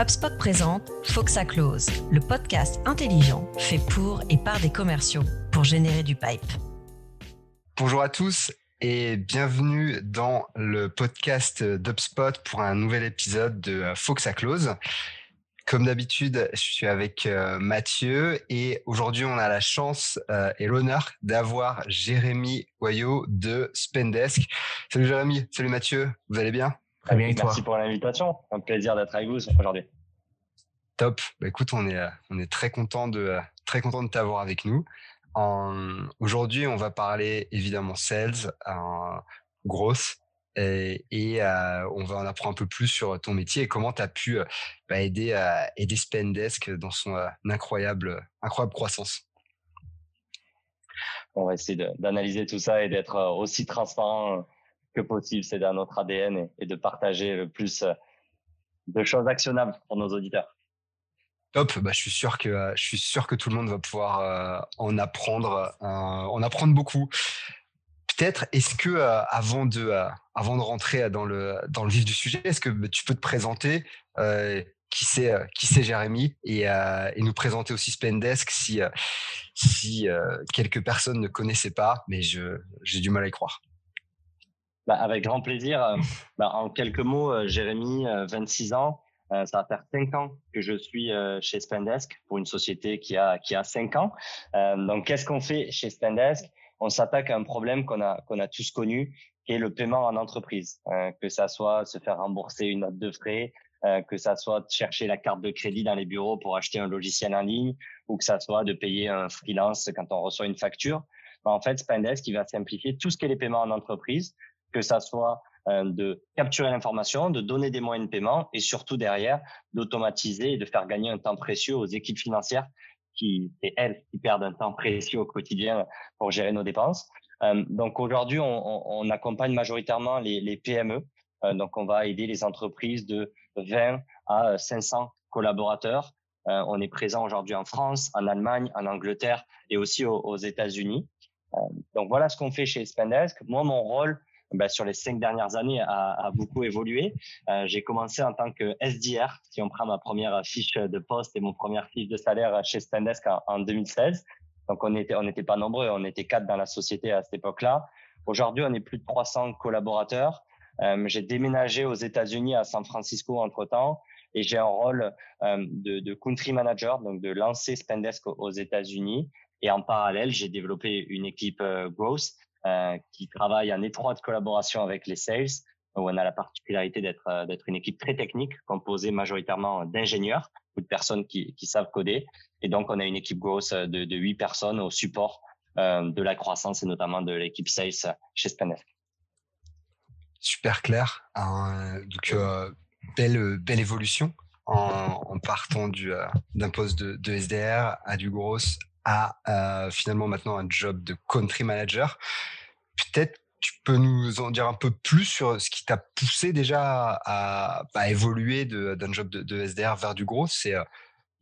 HubSpot présente Foxa Close, le podcast intelligent fait pour et par des commerciaux pour générer du pipe. Bonjour à tous et bienvenue dans le podcast d'HubSpot pour un nouvel épisode de Foxa Close. Comme d'habitude, je suis avec euh, Mathieu et aujourd'hui on a la chance euh, et l'honneur d'avoir Jérémy Hoyot de Spendesk. Salut Jérémy, salut Mathieu, vous allez bien? Très bien, et toi? Merci pour l'invitation. Un plaisir d'être avec vous aujourd'hui. Top. Bah, écoute, on est, euh, on est très content de, très content de t'avoir avec nous. Aujourd'hui, on va parler évidemment sales, en grosse, et, et euh, on va en apprendre un peu plus sur ton métier et comment tu as pu euh, bah, aider, aider Spendesk dans son incroyable, incroyable croissance. On va essayer d'analyser tout ça et d'être aussi transparent que possible. C'est dans notre ADN et, de partager le plus de choses actionnables pour nos auditeurs. Top, bah, je suis sûr que je suis sûr que tout le monde va pouvoir en apprendre, en apprendre beaucoup. Peut-être, est-ce que avant de avant de rentrer dans le dans le vif du sujet, est-ce que tu peux te présenter qui c'est qui Jérémy et, nous présenter aussi Spendesk si si quelques personnes ne connaissaient pas, mais j'ai du mal à y croire. Bah, avec grand plaisir. Bah, en quelques mots, Jérémy, 26 ans. ça va faire 5 ans que je suis chez Spendesk pour une société qui a qui a 5 ans. donc qu'est-ce qu'on fait chez Spendesk? On s'attaque à un problème qu'on a qu'on a tous connu, qui est le paiement en entreprise. que ça soit se faire rembourser une note de frais, que ça soit chercher la carte de crédit dans les bureaux pour acheter un logiciel en ligne, ou que ça soit de payer un freelance quand on reçoit une facture. en fait, Spendesk, il va simplifier tout ce qui est les paiements en entreprise que ça soit euh, de capturer l'information, de donner des moyens de paiement et surtout derrière d'automatiser et de faire gagner un temps précieux aux équipes financières qui, et elles, qui perdent un temps précieux au quotidien pour gérer nos dépenses. Euh, donc aujourd'hui, on, accompagne majoritairement les, PME. Euh, donc on va aider les entreprises de 20 à 500 collaborateurs. Euh, on est présent aujourd'hui en France, en Allemagne, en Angleterre et aussi aux, États-Unis. Donc voilà ce qu'on fait chez Spendesk. Moi, mon rôle, bah, sur les cinq dernières années a, a beaucoup évolué. Euh, j'ai commencé en tant que SDR, si on prend ma première fiche de poste et mon première fiche de salaire chez Spendesk en, en 2016. Donc on était on n'était pas nombreux, on était quatre dans la société à cette époque-là. Aujourd'hui, on est plus de 300 collaborateurs. Euh, j'ai déménagé aux États-Unis à San Francisco entre temps et j'ai un rôle euh, de, de, country manager, donc de lancer Spendesk aux États-Unis. Et en parallèle, j'ai développé une équipe euh, growth qui travaille en étroite collaboration avec les sales, où on a la particularité d'être euh, une équipe très technique, composée majoritairement d'ingénieurs ou de personnes qui, savent coder. Et donc, on a une équipe grosse de, de 8 personnes au support euh, de la croissance et notamment de l'équipe sales chez Spendesk. Super clair. donc, belle, évolution en, en partant d'un poste de, de, SDR à du gros à euh, finalement maintenant un job de country manager. Peut-être tu peux nous en dire un peu plus sur ce qui t'a poussé déjà à, évoluer d'un job de, SDR vers du gros. C'est euh,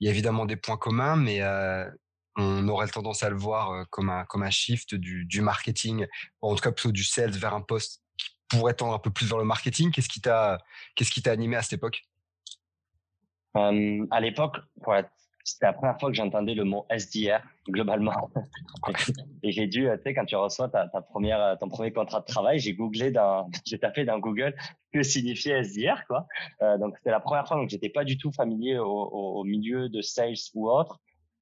il y a évidemment des points communs, mais euh, on aurait tendance à le voir comme un comme un shift du, marketing, en tout cas plutôt du sales vers un poste qui pourrait tendre un peu plus vers le marketing. Qu'est-ce qui t'a qu'est-ce qui t'a animé à cette époque? À l'époque, pour c'était la première fois que j'entendais le mot SDR globalement. et j'ai dû, tu sais, quand tu reçois ta, ta, première, ton premier contrat de travail, j'ai googlé dans, j'ai tapé dans Google que signifiait SDR, quoi. Euh, donc c'était la première fois, donc j'étais pas du tout familier au, au, au, milieu de sales ou autre.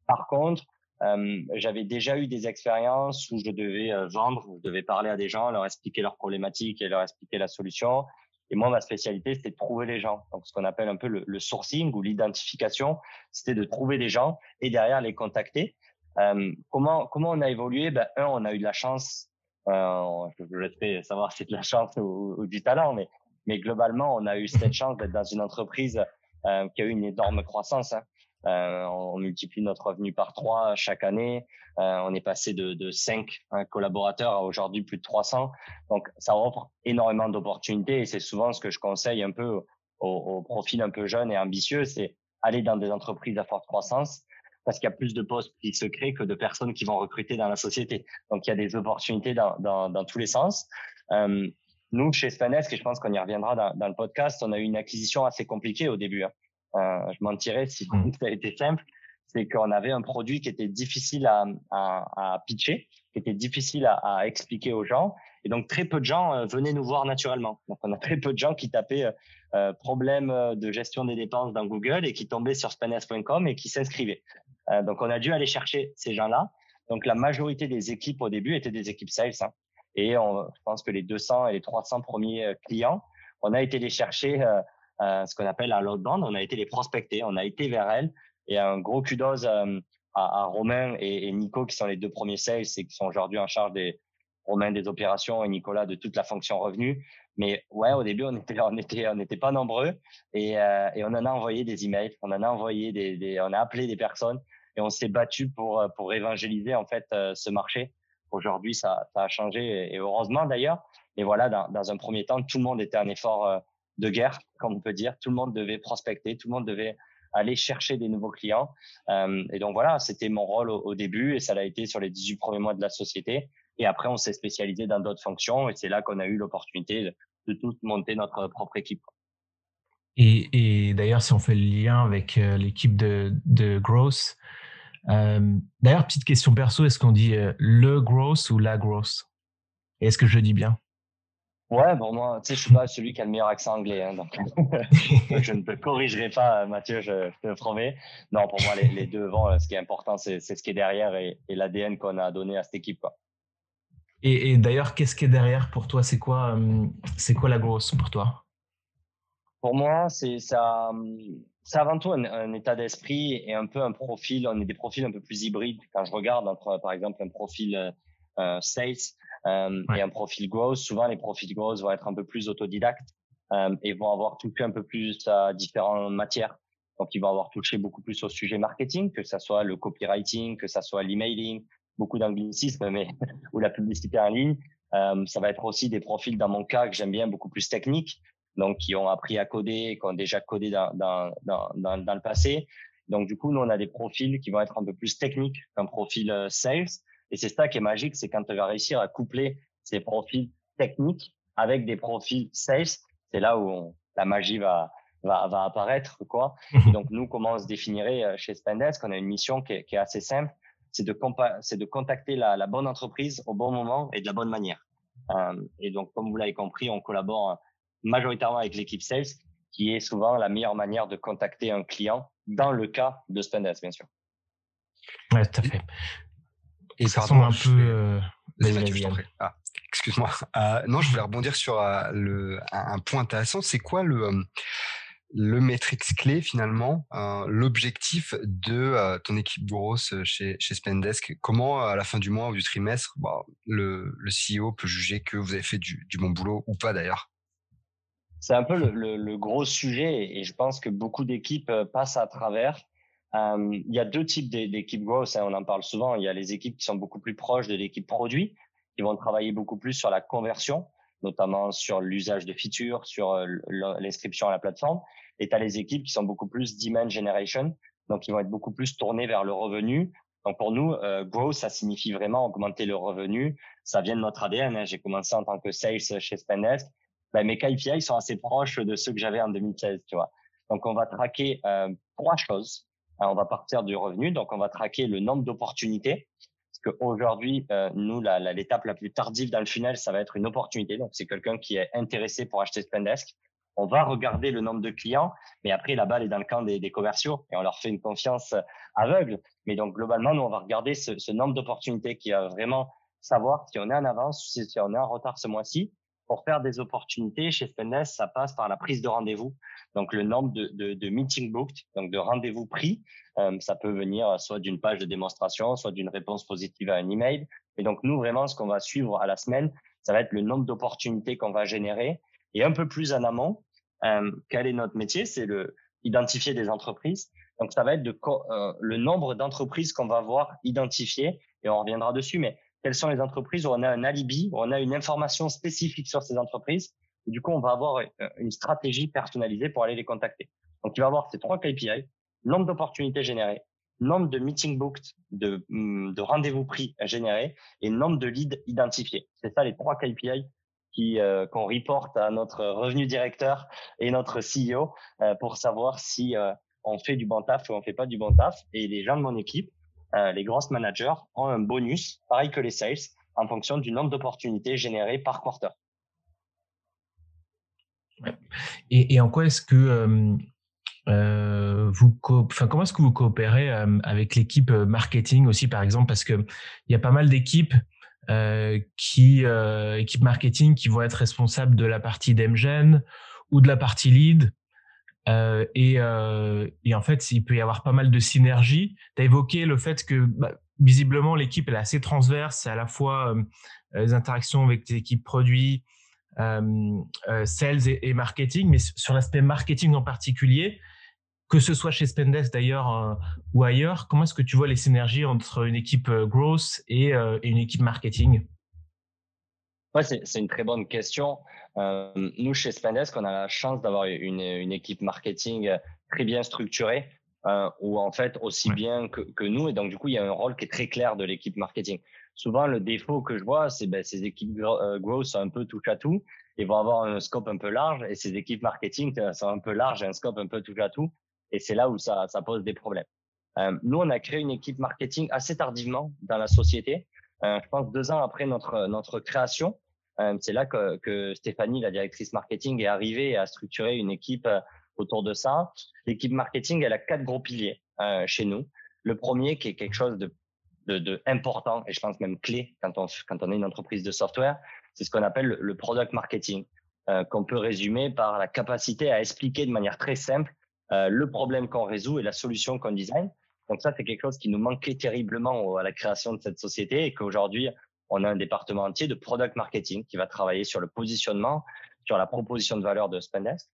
Par contre, euh, j'avais déjà eu des expériences où je devais euh, vendre, je devais parler à des gens, leur expliquer leurs problématiques et leur expliquer la solution. Et moi, ma spécialité, c'était de trouver les gens. Donc, ce qu'on appelle un peu le, sourcing ou l'identification, c'était de trouver des gens et derrière les contacter. Euh, comment comment on a évolué? Ben, Un, on a eu de la chance. Euh, je vous savoir si c'est de la chance ou, ou, du talent, mais mais globalement, on a eu cette chance d'être dans une entreprise euh, qui a eu une énorme croissance. Hein. Euh, on multiplie notre revenu par trois chaque année. Euh, on est passé de, de 5 hein, collaborateurs à aujourd'hui plus de 300. Donc, ça offre énormément d'opportunités et c'est souvent ce que je conseille un peu aux, profils un peu jeunes et ambitieux, c'est aller dans des entreprises à forte croissance parce qu'il y a plus de postes qui se créent que de personnes qui vont recruter dans la société. Donc, il y a des opportunités dans, tous les sens. Euh, nous, chez Spanesk, et je pense qu'on y reviendra dans, dans, le podcast, on a eu une acquisition assez compliquée au début. Hein. Euh, je mentirais si mmh. ça a été simple. C'est qu'on avait un produit qui était difficile à, à, à pitcher, qui était difficile à, à, expliquer aux gens. Et donc, très peu de gens euh, venaient nous voir naturellement. Donc, on a très peu de gens qui tapaient euh, problème de gestion des dépenses dans Google et qui tombaient sur spanesk.com et qui s'inscrivaient. Euh, donc, on a dû aller chercher ces gens-là. Donc, la majorité des équipes au début étaient des équipes sales. Hein. Et on, je pense que les 200 et les 300 premiers clients, on a été les chercher, ce qu'on appelle un load-band, on a été les prospecter, on a été vers elles. Et un gros kudos euh, à, Romain et, Nico, qui sont les deux premiers sales et qui sont aujourd'hui en charge des Romain des opérations et Nicolas de toute la fonction revenu. Mais ouais, au début, on était, n'était pas nombreux et, euh, et, on en a envoyé des emails, on en a envoyé des, on a appelé des personnes et on s'est battu pour évangéliser en fait ce marché Aujourd'hui, ça, a changé et heureusement d'ailleurs. Mais voilà, dans, dans, un premier temps, tout le monde était un effort euh, de guerre, comme on peut dire. Tout le monde devait prospecter, tout le monde devait aller chercher des nouveaux clients. Euh, et donc voilà, c'était mon rôle au, début et ça l'a été sur les 18 premiers mois de la société. Et après, on s'est spécialisé dans d'autres fonctions et c'est là qu'on a eu l'opportunité de, tout monter notre propre équipe. Et, d'ailleurs, si on fait le lien avec euh, l'équipe de, de Growth, euh, D'ailleurs, petite question perso, est-ce qu'on dit le gross ou la gross Est-ce que je dis bien? Ouais, bon moi, tu sais, je suis pas celui qui a le meilleur accent anglais, hein, donc je ne te corrigerai pas, Mathieu, je, te promets. Non, pour moi, les, les deux vont. Euh, ce qui est important, c'est ce qui est derrière et, et l'ADN qu'on a donné à cette équipe. Quoi. Et, et d'ailleurs, qu'est-ce qui est derrière pour toi? C'est quoi, euh, c'est quoi la grosse pour toi? Pour moi, c'est ça c'est avant tout un, un état d'esprit et un peu un profil. On est des profils un peu plus hybrides. Quand je regarde entre, par exemple, un profil euh sales euh, ouais. et un profil growth, souvent les profils growth vont être un peu plus autodidactes euh, et vont avoir touché un peu plus à différentes matières. Donc, ils vont avoir touché beaucoup plus au sujet marketing, que ça soit le copywriting, que ça soit l'emailing, beaucoup d'anglicisme, mais ou la publicité en ligne. Euh, ça va être aussi des profils, dans mon cas, que j'aime bien, beaucoup plus techniques, donc qui ont appris à coder, qui ont déjà codé dans, dans, dans, dans, le passé. Donc du coup, nous, on a des profils qui vont être un peu plus techniques qu'un profil sales. Et c'est ça qui est magique, c'est quand tu vas réussir à coupler ces profils techniques avec des profils sales, c'est là où on, la magie va, va, va apparaître. quoi. Et donc nous, comment on se définirait euh, chez Spendesk? On a une mission qui est, qui est assez simple, c'est de, c'est de contacter la, la bonne entreprise au bon moment et de la bonne manière. Euh, et donc, comme vous l'avez compris, on collabore majoritairement avec l'équipe sales, qui est souvent la meilleure manière de contacter un client dans le cas de Spendesk, bien sûr. Ouais, tout à fait. Et ça ressemble un peu. Euh... Ah, excuse-moi. Euh, non, je voulais rebondir sur euh, le, un, point intéressant. C'est quoi le, le métrix clé finalement, euh, l'objectif de euh, ton équipe grosse chez, chez Spendesk? Comment, à la fin du mois ou du trimestre, bah, le, le CEO peut juger que vous avez fait du, du bon boulot ou pas d'ailleurs? C'est un peu le, le, le, gros sujet et je pense que beaucoup d'équipes passent à travers. Euh, il y a deux types d'équipes growth, hein, on en parle souvent. Il y a les équipes qui sont beaucoup plus proches de l'équipe produit, qui vont travailler beaucoup plus sur la conversion, notamment sur l'usage de features, sur euh, l'inscription à la plateforme. Et tu as les équipes qui sont beaucoup plus demand generation, donc qui vont être beaucoup plus tournées vers le revenu. Donc pour nous, euh, growth, ça signifie vraiment augmenter le revenu. Ça vient de notre ADN. Hein. J'ai commencé en tant que sales chez Spendesk ben, mes KPI sont assez proches de ceux que j'avais en 2016, tu vois. Donc, on va traquer euh, trois choses. Alors, on va partir du revenu, donc on va traquer le nombre d'opportunités. Parce qu'aujourd'hui, euh, nous, l'étape la, la, plus tardive dans le funnel, ça va être une opportunité. Donc, c'est quelqu'un qui est intéressé pour acheter Spendesk. On va regarder le nombre de clients, mais après, la balle est dans le camp des, des commerciaux et on leur fait une confiance aveugle. Mais donc, globalement, nous, on va regarder ce, ce nombre d'opportunités qui va vraiment savoir si on est en avance, si on est en retard ce mois-ci pour faire des opportunités chez Spendesk, ça passe par la prise de rendez-vous. Donc le nombre de, de, de meeting booked, donc de rendez-vous pris, euh, ça peut venir soit d'une page de démonstration, soit d'une réponse positive à un email. Et donc nous vraiment, ce qu'on va suivre à la semaine, ça va être le nombre d'opportunités qu'on va générer. Et un peu plus en amont, euh, quel est notre métier? C'est le identifier des entreprises. Donc ça va être euh, le nombre d'entreprises qu'on va voir identifier et on reviendra dessus. Mais quelles sont les entreprises où on a un alibi, où on a une information spécifique sur ces entreprises. Et du coup, on va avoir euh, une stratégie personnalisée pour aller les contacter. Donc, il va avoir ces trois KPI, nombre d'opportunités générées, nombre de meetings booked, de, mm, de rendez-vous pris générés et nombre de leads identifiés. C'est ça les trois KPI qui qu'on reporte à notre revenu directeur et notre CEO pour savoir si on fait du bon taf ou on fait pas du bon taf. Et les gens de mon équipe, les grosses managers, ont un bonus, pareil que les sales, en fonction du nombre d'opportunités générées par quarter. Et, en quoi est-ce que euh, vous, enfin, comment est-ce que vous coopérez euh, avec l'équipe euh, marketing aussi, par exemple, parce que il y a pas mal d'équipes euh, qui, euh, marketing, qui vont être responsables de la partie d'Emgen ou de la partie lead. Et, et, en fait, il peut y avoir pas mal de synergie. Tu as évoqué le fait que bah, visiblement l'équipe est assez transverse, c'est à la fois les interactions avec tes équipes produits, sales et, et, marketing, mais sur l'aspect marketing en particulier, que ce soit chez Spendesk d'ailleurs euh, ou ailleurs, comment est-ce que tu vois les synergies entre une équipe euh, growth et, euh, et, une équipe marketing? Ouais, c'est une très bonne question. Nous, chez Spendesk, on a la chance d'avoir une, une, équipe marketing très bien structurée, où en fait aussi bien que, que, nous, et donc du coup, il y a un rôle qui est très clair de l'équipe marketing. Souvent, le défaut que je vois, c'est ben, ces équipes growth sont un peu touche à tout, et vont avoir un scope un peu large, et ces équipes marketing sont un peu larges et un scope un peu touche à tout. Et c'est là où ça, ça pose des problèmes. Euh, nous, on a créé une équipe marketing assez tardivement dans la société. Euh, je pense deux ans après notre, notre création. Euh, c'est là que, Stéphanie, la directrice marketing, est arrivée et a structuré une équipe euh, autour de ça. L'équipe marketing, elle a quatre gros piliers euh, chez nous. Le premier, qui est quelque chose de, important et je pense même clé quand on, est une entreprise de software, c'est ce qu'on appelle le, product marketing, qu'on peut résumer par la capacité à expliquer de manière très simple le problème qu'on résout et la solution qu'on design. Donc ça, c'est quelque chose qui nous manquait terriblement à la création de cette société et qu'aujourd'hui, on a un département entier de product marketing qui va travailler sur le positionnement, sur la proposition de valeur de Spendesk.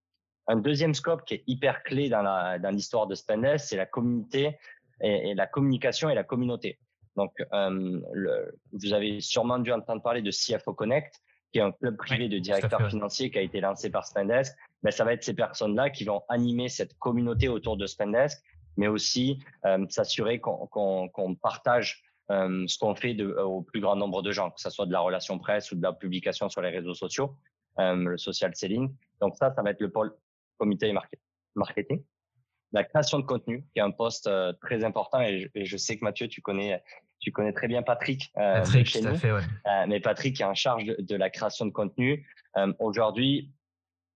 Un deuxième scope qui est hyper clé dans dans l'histoire de Spendesk, c'est la communauté et, la communication et la communauté. Donc, euh, le, vous avez sûrement dû entendre parler de CFO Connect, qui est un club privé de directeurs financiers qui a été lancé par Spendesk ben, ça va être ces personnes-là qui vont animer cette communauté autour de Spendesk, mais aussi euh, s'assurer qu'on partage euh, ce qu'on fait de, euh, au plus grand nombre de gens, que ce soit de la relation presse ou de la publication sur les réseaux sociaux, le social selling. Donc ça, ça va être le pôle comité marketing. La création de contenu, qui est un poste très important, et je, sais que Mathieu, tu connais, tu connais très bien Patrick, Patrick chez nous. Fait, ouais. mais Patrick est en charge de, de la création de contenu. Aujourd'hui,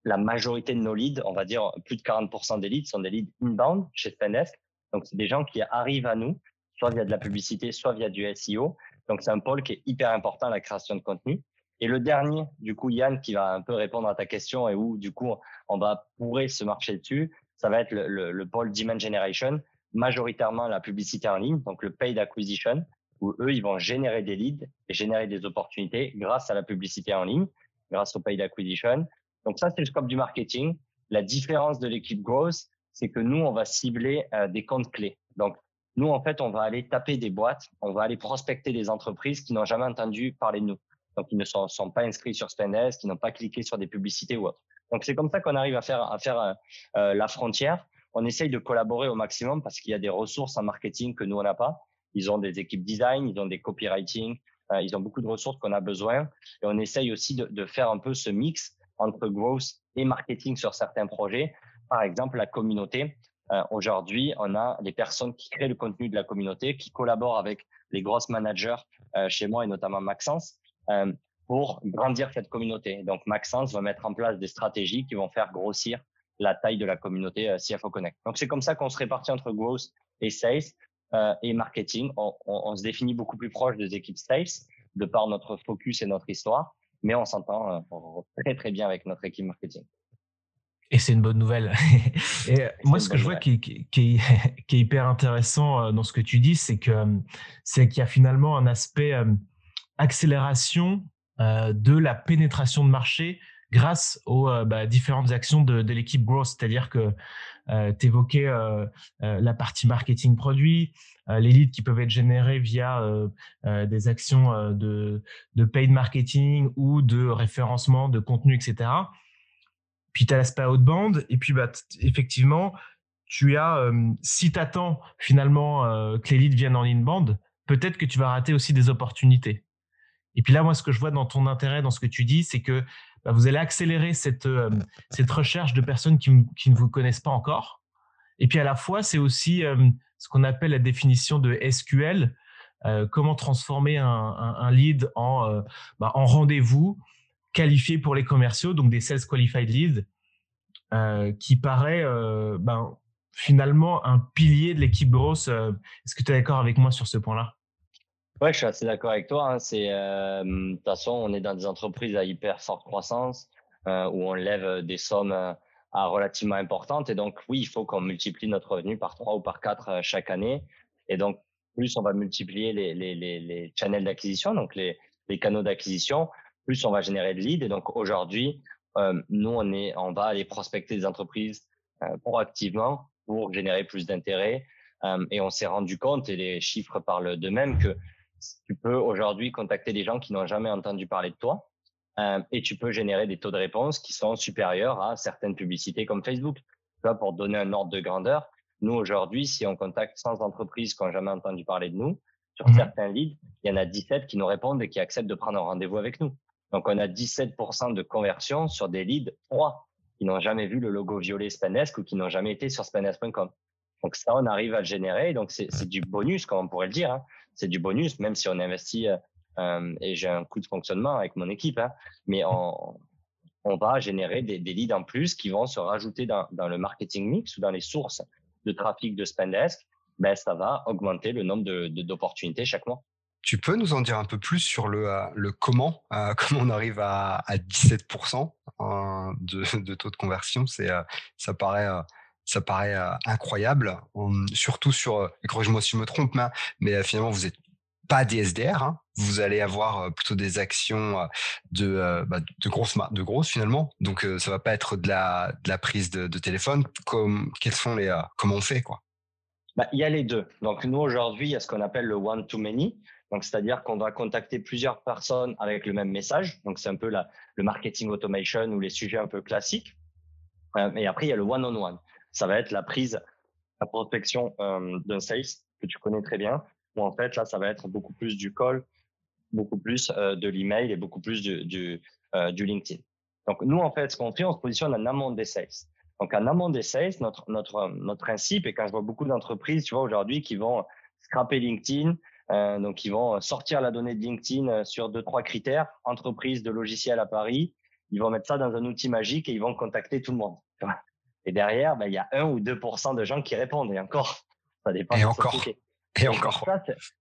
la majorité de nos leads, on va dire plus de 40% des leads sont des leads inbound chez Spendesk. Donc, c'est des gens qui arrivent à nous, soit via de la publicité, soit via du SEO. Donc, c'est un pôle qui est hyper important, la création de contenu. Et le dernier, du coup, Yann, qui va un peu répondre à ta question et où, du coup, on va pourrir se marcher dessus, ça va être le pôle Demand Generation, majoritairement la publicité en ligne, donc le paid acquisition, où eux, ils vont générer des leads et générer des opportunités grâce à la publicité en ligne, grâce au paid acquisition. Donc ça, c'est le scope du marketing. La différence de l'équipe growth, c'est que nous, on va cibler euh, des comptes clés. Donc, nous, en fait, on va aller taper des boîtes, on va aller prospecter des entreprises qui n'ont jamais entendu parler de nous. Donc, ils ne sont, sont pas inscrits sur Spendesk, qui n'ont pas cliqué sur des publicités ou autre. Donc, c'est comme ça qu'on arrive à faire, à faire euh, euh, la frontière. On essaye de collaborer au maximum parce qu'il y a des ressources en marketing que nous, on n'a pas. Ils ont des équipes design, ils ont des copywriting, ils ont beaucoup de ressources qu'on a besoin. Et on essaye aussi de, de faire un peu ce mix entre growth et marketing sur certains projets. Par exemple, la communauté. Euh, Aujourd'hui, on a des personnes qui créent le contenu de la communauté, qui collaborent avec les grosses managers euh, chez moi et notamment Maxence euh, pour grandir cette communauté. Donc, Maxence va mettre en place des stratégies qui vont faire grossir la taille de la communauté euh, CFO Connect. Donc, c'est comme ça qu'on se répartit entre growth et sales euh, et marketing. On, on, on, se définit beaucoup plus proche des équipes sales de par notre focus et notre histoire mais on s'entend euh, très très bien avec notre équipe marketing. Et c'est une bonne nouvelle. et moi, ce que je vois qui, qui, qui, est, qui, est, hyper intéressant euh, dans ce que tu dis, c'est que c'est qu'il y a finalement un aspect euh, accélération de la pénétration de marché grâce aux bah, différentes actions de, de l'équipe growth. C'est-à-dire que euh, tu évoquais la partie marketing produit, euh, les leads qui peuvent être générés via euh, euh, des actions de, de paid marketing ou de référencement de contenu, etc. Puis tu as l'aspect outbound et puis bah, effectivement, tu as, si tu attends finalement que les leads viennent en inbound, peut-être que tu vas rater aussi des opportunités. Et puis là, moi, ce que je vois dans ton intérêt, dans ce que tu dis, c'est que bah, vous allez accélérer cette, euh, cette recherche de personnes qui, qui, ne vous connaissent pas encore. Et puis à la fois, c'est aussi euh, ce qu'on appelle la définition de SQL, euh, comment transformer un lead en, bah, en rendez-vous qualifié pour les commerciaux, donc des sales qualified leads, qui paraît ben, finalement un pilier de l'équipe grosse. Est-ce que tu es d'accord avec moi sur ce point-là? Ouais, je suis assez d'accord avec toi. Hein. C'est euh, de toute façon, on est dans des entreprises à hyper forte croissance euh, où on lève des sommes euh, à relativement importantes et donc oui, il faut qu'on multiplie notre revenu par trois ou par quatre euh, chaque année. Et donc plus on va multiplier les les channels d'acquisition, donc les canaux d'acquisition, plus on va générer de leads. Et donc aujourd'hui, euh, nous on est on va aller prospecter des entreprises proactivement pour générer plus d'intérêt. et on s'est rendu compte, et les chiffres parlent d'eux-mêmes, que tu peux aujourd'hui contacter des gens qui n'ont jamais entendu parler de toi euh, et tu peux générer des taux de réponse qui sont supérieurs à certaines publicités comme Facebook. Tu vois, pour donner un ordre de grandeur, nous aujourd'hui, si on contacte 100 entreprises qui n'ont jamais entendu parler de nous, sur mhm. certains leads, il y en a 17 qui nous répondent et qui acceptent de prendre un rendez-vous avec nous. Donc on a 17% de conversion sur des leads froids qui n'ont jamais vu le logo violet Spendesk ou qui n'ont jamais été sur spendesk.com. Donc ça, on arrive à le générer. Donc c'est du bonus, comme on pourrait le dire. Hein c'est du bonus, même si on investit euh, et j'ai un coût de fonctionnement avec mon équipe, hein, mais on, va générer des, leads en plus qui vont se rajouter dans, le marketing mix ou dans les sources de trafic de Spendesk. Ben, ça va augmenter le nombre d'opportunités chaque mois. Tu peux nous en dire un peu plus sur le, euh, le comment, euh, comment on arrive à, à 17% de, de, taux de conversion? C'est, ça paraît ça paraît euh, incroyable, surtout sur, euh, corrige-moi si je me trompe, mais, mais euh, finalement, vous n'êtes pas des SDR, hein. vous allez avoir plutôt des actions de, bah, de grosses de grosses finalement. Donc ça va pas être de la, de la prise de, de téléphone. Comme quels sont les comment on fait quoi? Bah, Il y a les deux. Donc nous aujourd'hui il y a ce qu'on appelle le one to many. Donc c'est-à-dire qu'on va contacter plusieurs personnes avec le même message. Donc c'est un peu le marketing automation ou les sujets un peu classiques. et après il y a le one on one ça va être la prise, la prospection euh, d'un sales que tu connais très bien, où en fait là, ça va être beaucoup plus du call, beaucoup plus euh, de l'email et beaucoup plus euh, du LinkedIn. Donc nous, en fait, ce qu'on fait, on se positionne en amont des sales. Donc en amont des sales, notre notre notre principe, et quand je vois beaucoup d'entreprises, tu vois aujourd'hui, qui vont scraper LinkedIn, euh, donc ils vont sortir la donnée de LinkedIn euh, sur deux trois critères, entreprise de logiciels à Paris, ils vont mettre ça dans un outil magique et ils vont contacter tout le monde. Et derrière, ben, il y a 1 ou 2% de gens qui répondent. Et encore, ça dépend. Et encore. Et encore.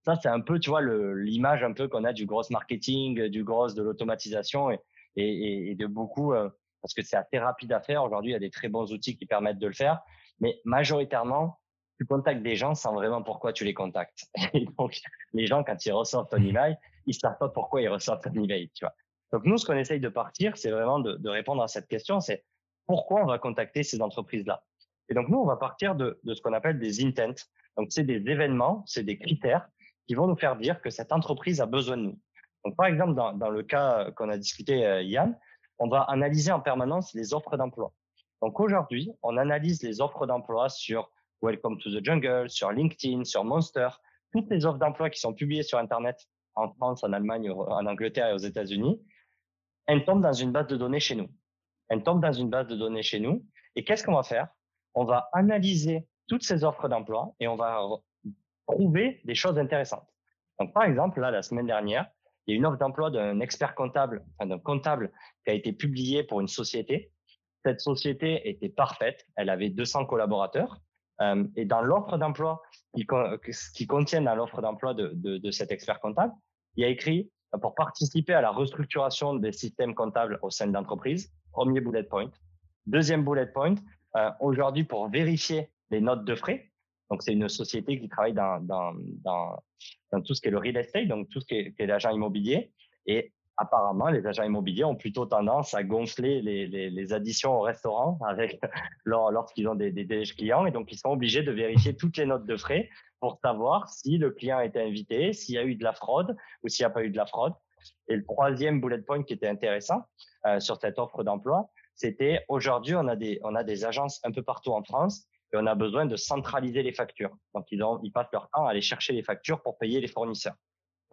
Ça, c'est un peu, tu vois, l'image un peu qu'on a du gros marketing, du gros de l'automatisation et, et, et, de beaucoup, euh, parce que c'est assez rapide à faire. Aujourd'hui, il y a des très bons outils qui permettent de le faire. Mais majoritairement, tu contactes des gens sans vraiment pourquoi tu les contactes. Et donc, les gens, quand ils reçoivent ton email, ils savent pas pourquoi ils reçoivent ton email, tu vois. Donc, nous, ce qu'on essaye de partir, c'est vraiment de, de répondre à cette question. C'est pourquoi on va contacter ces entreprises-là? Et donc, nous, on va partir de, de ce qu'on appelle des intents. Donc, c'est des événements, c'est des critères qui vont nous faire dire que cette entreprise a besoin de nous. Donc, par exemple, dans, dans le cas qu'on a discuté, euh, Yann, on va analyser en permanence les offres d'emploi. Donc, aujourd'hui, on analyse les offres d'emploi sur Welcome to the Jungle, sur LinkedIn, sur Monster, toutes les offres d'emploi qui sont publiées sur Internet en France, en Allemagne, en Angleterre et aux États-Unis, elles tombent dans une base de données chez nous elle tombe dans une base de données chez nous. Et qu'est-ce qu'on va faire? On va analyser toutes ces offres d'emploi et on va trouver des choses intéressantes. Donc, par exemple, là, la semaine dernière, il y a une offre d'emploi d'un expert comptable, d'un comptable qui a été publiée pour une société. Cette société était parfaite. Elle avait 200 collaborateurs. Euh, et dans l'offre d'emploi, qui, qui contient dans l'offre d'emploi de, cet expert comptable, il y a écrit pour participer à la restructuration des systèmes comptables au sein de Premier bullet point. Deuxième bullet point, euh, aujourd'hui, pour vérifier les notes de frais, donc c'est une société qui travaille dans, dans, tout ce qui est le real estate, donc tout ce qui est, l'agent immobilier. Et apparemment, les agents immobiliers ont plutôt tendance à gonfler les, additions au restaurant avec lorsqu'ils ont des, des, clients. Et donc, ils sont obligés de vérifier toutes les notes de frais pour savoir si le client été invité, s'il y a eu de la fraude ou s'il n'y a pas eu de la fraude. Et le troisième bullet point qui était intéressant euh, sur cette offre d'emploi, c'était aujourd'hui on a des on a des agences un peu partout en France et on a besoin de centraliser les factures. Donc ils ont ils passent leur temps à aller chercher les factures pour payer les fournisseurs.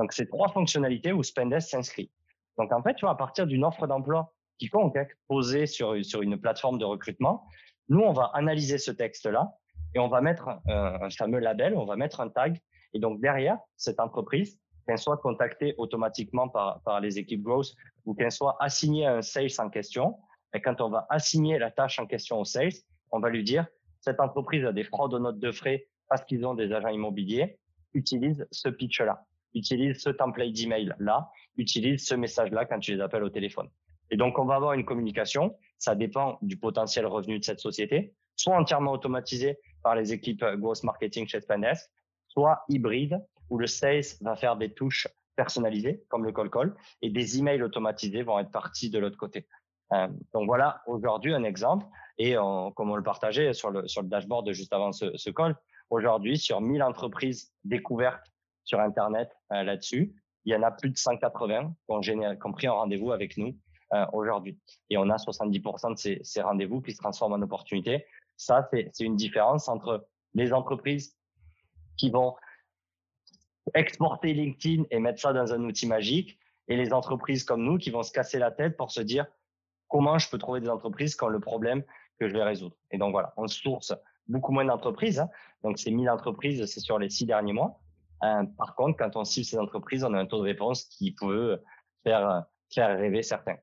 Donc, c'est trois fonctionnalités où Spendesk s'inscrit. Donc, en fait, tu vois, à partir d'une offre d'emploi quiconque hein, posée sur, une plateforme de recrutement, nous, on va analyser ce texte-là et on va mettre un, fameux label, on va mettre un tag. Et donc, derrière, cette entreprise, qu'elle soit contactée automatiquement par, les équipes growth ou qu'elle soit assignée à un sales en question, et quand on va assigner la tâche en question au sales, on va lui dire, cette entreprise a des fraudes aux notes de frais parce qu'ils ont des agents immobiliers, utilise ce pitch-là, utilise ce template d'email-là, utilise ce message-là quand tu les appelles au téléphone. Et donc, on va avoir une communication, ça dépend du potentiel revenu de cette société, soit entièrement automatisé par les équipes gross marketing chez Spendesk, soit hybride, où le sales va faire des touches personnalisées, comme le call call, et des emails automatisés vont être partis de l'autre côté. Euh, donc voilà, aujourd'hui, un exemple, et comme on le partageait sur le, sur le dashboard juste avant ce, ce call, aujourd'hui, sur 1000 entreprises découvertes sur Internet euh, là-dessus, il y en a plus de 180 qui ont, pris un rendez-vous avec nous euh, aujourd'hui. Et on a 70% de ces, rendez-vous qui se transforment en opportunités. Ça, c'est une différence entre les entreprises qui vont exporter LinkedIn et mettre ça dans un outil magique et les entreprises comme nous qui vont se casser la tête pour se dire comment je peux trouver des entreprises quand le problème que je vais résoudre. Et donc voilà, on source beaucoup moins d'entreprises. Hein. Donc ces 1000 entreprises, c'est sur les six derniers mois. Euh, par contre, quand on cible ces entreprises, on a un taux de réponse qui peut faire, faire rêver certains.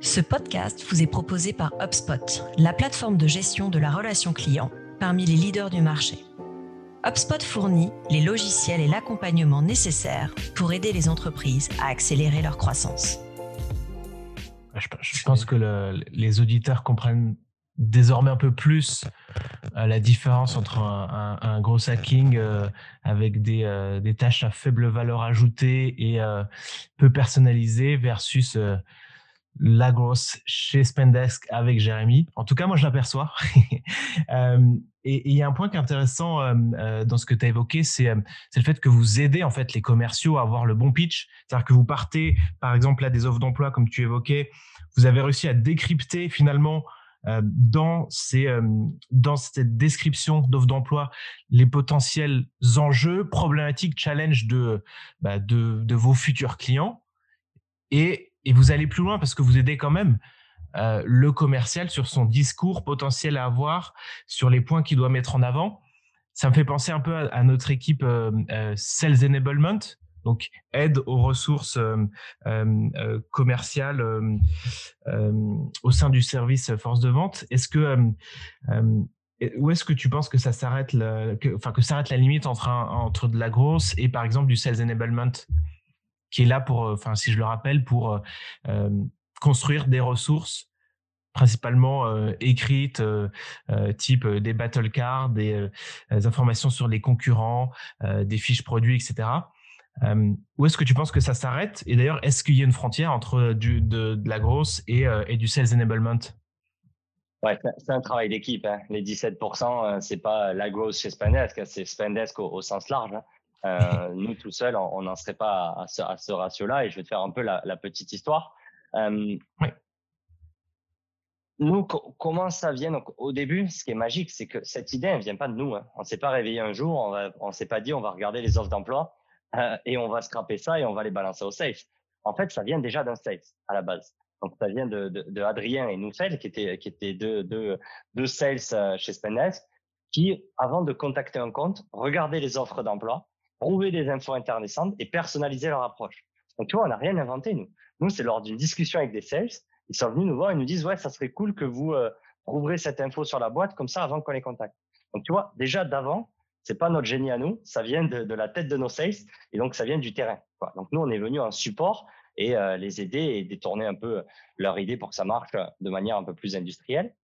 Ce podcast vous est proposé par HubSpot, la plateforme de gestion de la relation client parmi les leaders du marché. HubSpot fournit les logiciels et l'accompagnement nécessaires pour aider les entreprises à accélérer leur croissance. Je, pense que les auditeurs comprennent désormais un peu plus euh, la différence entre un, gros hacking euh, avec des, euh, des, tâches à faible valeur ajoutée et peu personnalisées versus la grosse chez Spendesk avec Jérémy. En tout cas, moi, je l'aperçois. et il y a un point qui est intéressant dans ce que tu as évoqué, c'est le fait que vous aidez en fait les commerciaux à avoir le bon pitch. C'est-à-dire que vous partez, par exemple, là des offres d'emploi, comme tu évoquais, vous avez réussi à décrypter finalement dans, ces, euh, dans cette description d'offre d'emploi les potentiels enjeux, problématiques, challenges de, bah, vos futurs clients. Et, vous allez plus loin parce que vous aidez quand même euh, le commercial sur son discours potentiel à avoir, sur les points qu'il doit mettre en avant. Ça me fait penser un peu à notre équipe Sales Enablement, donc aide aux ressources euh, euh, euh, commerciales au sein du service force de vente. Est-ce que où est-ce que tu penses que ça s'arrête, enfin que s'arrête la limite entre entre de la grosse et par exemple du sales enablement, qui est là pour, enfin si je le rappelle, pour construire des ressources principalement écrites, type des battle cards, des, informations sur les concurrents, des fiches produits, etc. Euh, où est-ce que tu penses que ça s'arrête? Et d'ailleurs, est-ce qu'il y a une frontière entre du, de, la grosse et, euh, et, du sales enablement? Ouais, c'est un travail d'équipe. Hein. Les 17%, euh, c'est pas la grosse chez Spendesk, c'est Spendesk au, sens large. Hein. Euh, nous, tout seuls, on n'en serait pas à, ce, à ce ratio-là. Et je vais te faire un peu la, la petite histoire. Euh, oui. Nous, comment ça vient? Donc, au début, ce qui est magique, c'est que cette idée, elle vient pas de nous. Hein. On s'est pas réveillé un jour, on, ne s'est pas dit, on va regarder les offres d'emploi euh, et on va scraper ça et on va les balancer au safe. En fait, ça vient déjà d'un safe à la base. Donc, ça vient de, Adrien et Noussel, qui étaient, qui étaient deux, sales euh, chez Spendesk, qui, avant de contacter un compte, regardaient les offres d'emploi, trouvaient des infos intéressantes et personnalisaient leur approche. Donc, tu vois, on n'a rien inventé, nous. Nous, c'est lors d'une discussion avec des sales, ils sont venus nous voir et nous disent, ouais, ça serait cool que vous euh, trouverez cette info sur la boîte comme ça avant qu'on les contacte. Donc, tu vois, déjà d'avant, c'est pas notre génie à nous, ça vient de, la tête de nos sales et donc ça vient du terrain. Donc nous, on est venu en support et euh, les aider et détourner un peu leur idée pour que ça marche de manière un peu plus industrielle.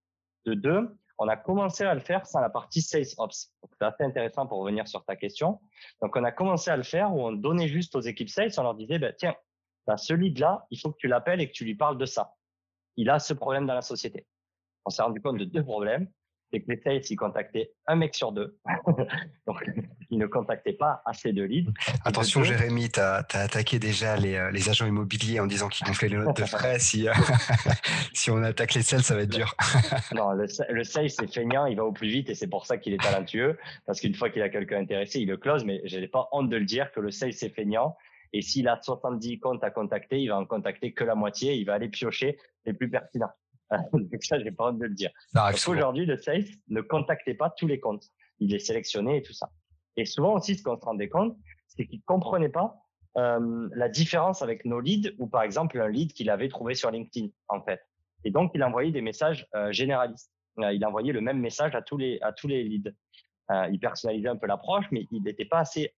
De deux, on a commencé à le faire sans la partie sales ops. C'est assez intéressant pour revenir sur ta question. Donc on a commencé à le faire où on donnait juste aux équipes sales, on leur disait, bah, tiens, bah, ce lead-là, il faut que tu l'appelles et que tu lui parles de ça. Il a ce problème dans la société. On s'est rendu compte de deux problèmes. C'est que les sales, ils contactaient un mec sur deux. Donc, ils ne contactaient pas assez de leads. Attention, Jérémy, tu as, attaqué déjà les, euh, les, agents immobiliers en disant qu'ils gonflaient les notes de frais. si, euh, si on attaque les sales, ça va être dur. non, le, le sales, c'est feignant, il va au plus vite et c'est pour ça qu'il est talentueux. Parce qu'une fois qu'il a quelqu'un intéressé, il le close. Mais je n'ai pas honte de le dire que le sales, c'est feignant. Et s'il a 70 comptes à contacter, il va en contacter que la moitié. Il va aller piocher les plus pertinents. Donc ça, j'ai pas honte de le dire. Aujourd'hui, le sales ne contactait pas tous les comptes. Il est sélectionné et tout ça. Et souvent aussi, ce qu'on se rendait compte, c'est qu'il comprenait pas euh, la différence avec nos leads ou par exemple un lead qu'il avait trouvé sur LinkedIn en fait. Et donc, il envoyait des messages euh, généralistes. Euh, il envoyait le même message à tous les à tous les leads. Euh, il personnalisait un peu l'approche, mais il n'était pas assez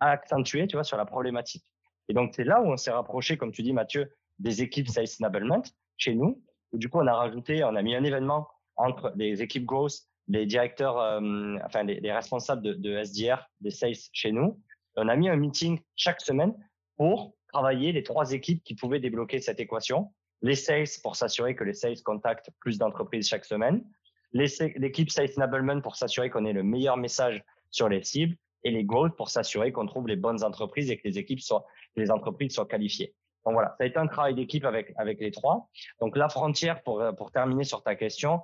accentué, tu vois, sur la problématique. Et donc, c'est là où on s'est rapproché, comme tu dis, Mathieu, des équipes Sales Enablement chez nous du coup, on a rajouté, on a mis un événement entre les équipes growth, les directeurs, euh, enfin les, responsables de, de, SDR, des sales chez nous. On a mis un meeting chaque semaine pour travailler les trois équipes qui pouvaient débloquer cette équation. Les sales pour s'assurer que les sales contactent plus d'entreprises chaque semaine. L'équipe Sales Enablement pour s'assurer qu'on ait le meilleur message sur les cibles et les growth pour s'assurer qu'on trouve les bonnes entreprises et que les équipes soient, les entreprises soient qualifiées. Donc voilà, ça a été un travail d'équipe avec avec les trois. Donc la frontière pour pour terminer sur ta question,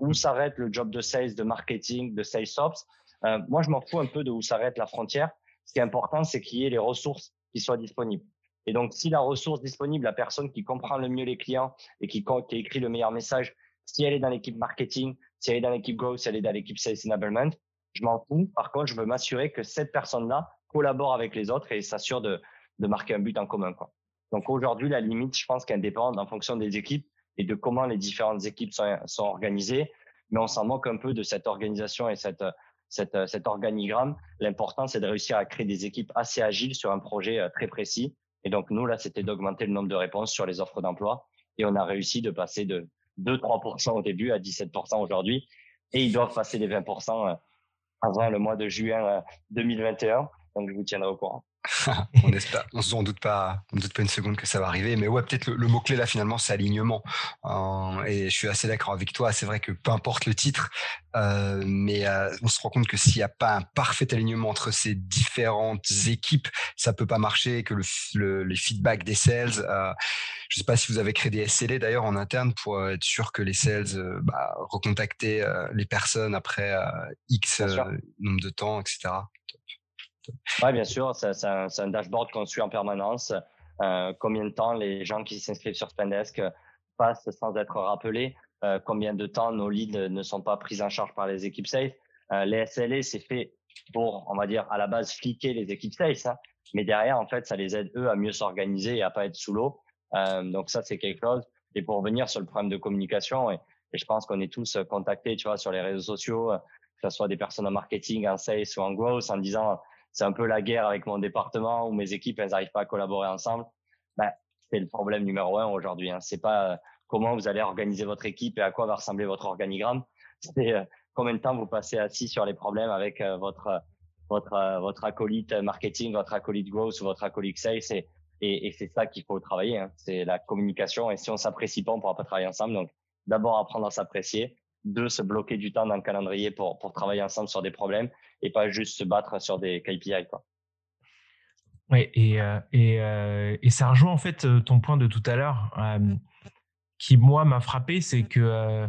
où s'arrête le job de sales, de marketing, de sales ops euh, Moi, je m'en fous un peu de où s'arrête la frontière. Ce qui est important, c'est qu'il y ait les ressources qui soient disponibles. Et donc, si la ressource disponible, la personne qui comprend le mieux les clients et qui, qui écrit le meilleur message, si elle est dans l'équipe marketing, si elle est dans l'équipe growth, si elle est dans l'équipe sales enablement, je m'en fous. Par contre, je veux m'assurer que cette personne-là collabore avec les autres et s'assure de, de marquer un but en commun. Quoi. Donc aujourd'hui, la limite, je pense qu'elle dépend en fonction des équipes et de comment les différentes équipes sont, organisées. Mais on s'en moque un peu de cette organisation et cet organigramme. L'important, c'est de réussir à créer des équipes assez agiles sur un projet euh, très précis. Et donc, nous, là, c'était d'augmenter le nombre de réponses sur les offres d'emploi. Et on a réussi de passer de 2-3% au début à 17% aujourd'hui. Et ils doivent passer les 20% euh, avant le mois de juin 2021. Euh, donc, je vous tiendrai au courant. on espère, on doute pas, on doute pas une seconde que ça va arriver. Mais ouais, peut-être le, mot clé là finalement, c'est alignement. Euh, et je suis assez d'accord avec toi. C'est vrai que peu importe le titre, euh, mais euh, on se rend compte que s'il n'y a pas un parfait alignement entre ces différentes équipes, ça peut pas marcher. Que le, les feedbacks des sales, je sais pas si vous avez créé des SLA d'ailleurs en interne pour être sûr que les sales bah, recontacter les personnes après X nombre de temps, etc. Oui, bien sûr, c'est un, dashboard qu'on suit en permanence. Euh, combien de temps les gens qui s'inscrivent sur Spendesk passent sans être rappelés, euh, combien de temps nos leads ne sont pas pris en charge par les équipes safe. Euh, les SLA, c'est fait pour, on va dire, à la base, fliquer les équipes safe, hein. mais derrière, en fait, ça les aide eux à mieux s'organiser et à pas être sous l'eau. Donc ça, c'est quelque chose. Et pour revenir sur le problème de communication, et, et je pense qu'on est tous contactés, tu vois, sur les réseaux sociaux, que ce soit des personnes en marketing, en sales ou en growth, en disant c'est un peu la guerre avec mon département où mes équipes elles n'arrivent pas à collaborer ensemble. Ben, c'est le problème numéro un aujourd'hui. Hein. C'est pas euh, comment vous allez organiser votre équipe et à quoi va ressembler votre organigramme. C'est euh, combien de temps vous passez assis sur les problèmes avec euh, votre votre votre acolyte marketing, votre acolyte growth ou votre acolyte sales. Et, et, c'est ça qu'il faut travailler. Hein. C'est la communication. Et si on s'apprécie pas, on pourra pas travailler ensemble. Donc d'abord apprendre à s'apprécier, deux se bloquer du temps dans le calendrier pour pour travailler ensemble sur des problèmes et pas juste se battre sur des KPI. Quoi. Oui, et, euh, et, euh, et, ça rejoint en fait euh, ton point de tout à l'heure, qui moi m'a frappé, c'est que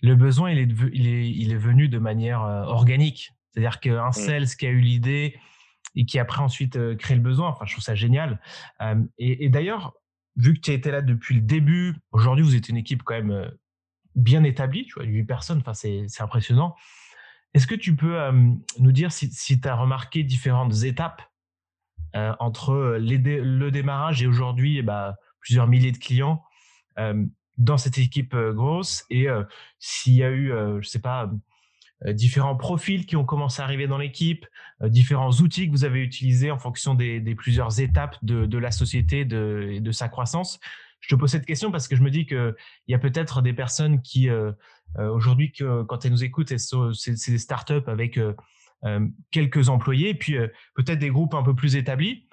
le besoin il est, il est, il est venu de manière organique. C'est-à-dire qu'un mmh. sales qui a eu l'idée et qui après ensuite crée le besoin, enfin je trouve ça génial. et, et d'ailleurs, vu que tu étais là depuis le début, aujourd'hui vous êtes une équipe quand même bien établie, tu vois, 8 personnes, enfin c'est impressionnant. Est-ce que tu peux nous dire si, tu as remarqué différentes étapes entre le démarrage et aujourd'hui eh ben, plusieurs milliers de clients dans cette équipe grosse et s'il y a eu, je sais pas, différents profils qui ont commencé à arriver dans l'équipe, différents outils que vous avez utilisés en fonction des, plusieurs étapes de, la société et de sa croissance. Je te pose cette question parce que je me dis qu'il y a peut-être des personnes qui euh, aujourd'hui, quand elles nous écoutent, c'est des startups avec euh, euh, quelques employés, et puis peut-être des groupes un peu plus établis,